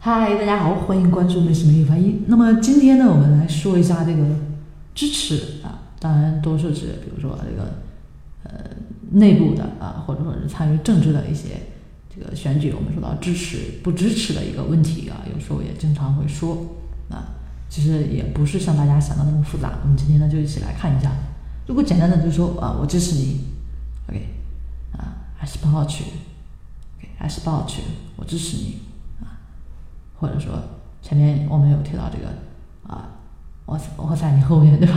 嗨，大家好，欢迎关注美食美语发音。那么今天呢，我们来说一下这个支持啊，当然多数指，比如说这个呃内部的啊，或者说是参与政治的一些这个选举，我们说到支持不支持的一个问题啊，有时候也经常会说啊，其实也不是像大家想的那么复杂。我们今天呢，就一起来看一下，如果简单的就说啊，我支持你，OK，啊，I support you，OK，I support you，我支持你。或者说前面我们有提到这个啊，我我在你后面对吧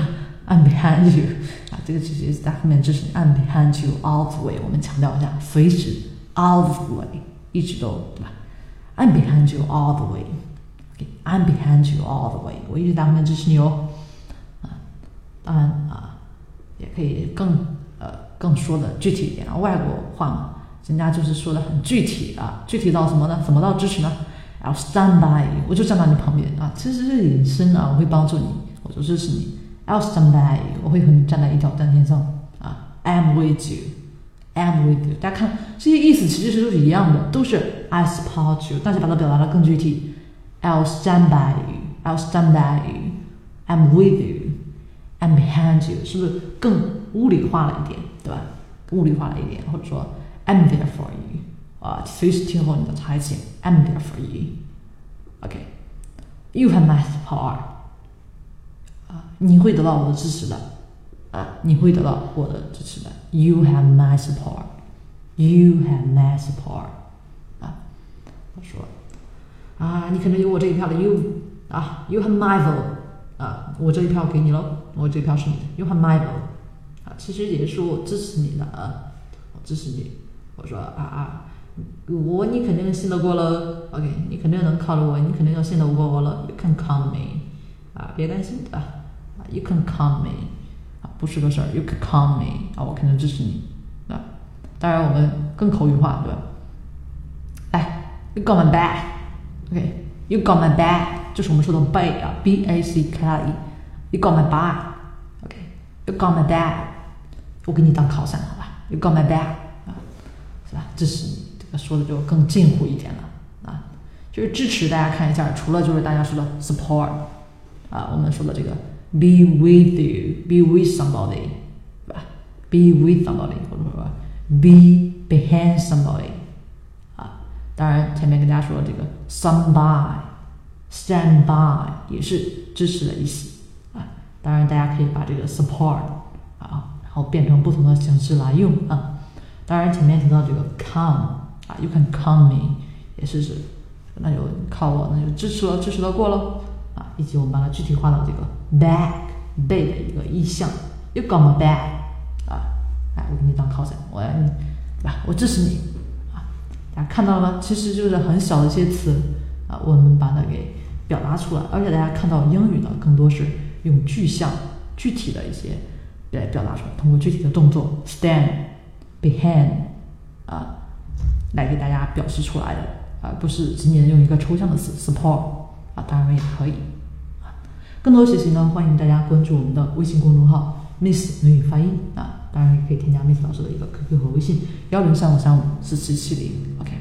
？I'm behind you 啊，这个其实在后面支持你。I'm behind you all the way。我们强调一下，随时 all the way，一直都对吧？I'm behind you all the way。I'm behind you all the way。我一直在后面支持你哦。啊，当然啊，也可以更呃更说的具体一点啊，外国话嘛，人家就是说的很具体啊，具体到什么呢？怎么到支持呢？I'll stand by you，我就站在你旁边啊，其实是隐身啊，我会帮助你，我就支持你。I'll stand by you，我会和你站在一条战线上啊。I'm with you，I'm with you。大家看这些意思其实都是一样的，都是 I support you，但是把它表达的更具体。I'll stand by you，I'll stand by you，I'm with you，I'm behind you，是不是更物理化了一点，对吧？物理化了一点，或者说 I'm there for you。啊，随时听候你的差遣，I'm there for you。OK，you have my support。啊，你会得到我的支持的。啊，你会得到我的支持的。You have my support。You have my support。啊，我说，啊，你可能有我这一票的。You，啊，You have my vote。啊，我这一票给你喽，我这一票是你的。You have my vote。啊，其实也是我支持你的啊，我支持你。我说啊啊。我你肯定信得过了，OK，你肯定能靠着我，你肯定要信得过我了。You can count me，啊，别担心的啊，You can count me，啊，不是个事儿。You can count me，啊，我肯定支持你，啊，当然我们更口语化，对吧？来，You got my back，OK，You got my back，就是我们说的 b a 啊，B A C K E，You got my back，OK，You got my back，我给你当靠山，好吧？You got my back，啊，是吧？支持你。那说的就更近乎一点了啊，就是支持大家看一下，除了就是大家说的 support 啊，我们说的这个 be with you，be with somebody，对吧？be with somebody，或者说 be behind somebody 啊，当然前面跟大家说的这个 stand by，stand by 也是支持的意思啊，当然大家可以把这个 support 啊，然后变成不同的形式来用啊，当然前面提到这个 come。啊 You can count me，也是指，那就靠我，那就支持了，支持的过了啊。以及我们把它具体化到这个 back 背的一个意象，You got my back 啊，哎，我给你当靠山，我你，对吧？我支持你啊。大家看到了吗？其实就是很小的一些词啊，我们把它给表达出来。而且大家看到英语呢，更多是用具象、具体的一些来表达出来，通过具体的动作，stand，behind 啊。来给大家表示出来的，而不是仅仅用一个抽象的词 support 啊，当然也可以。更多学习呢，欢迎大家关注我们的微信公众号 Miss 美语发音啊，当然也可以添加 Miss 老师的一个 QQ 和微信幺零三五三五四七七零，OK。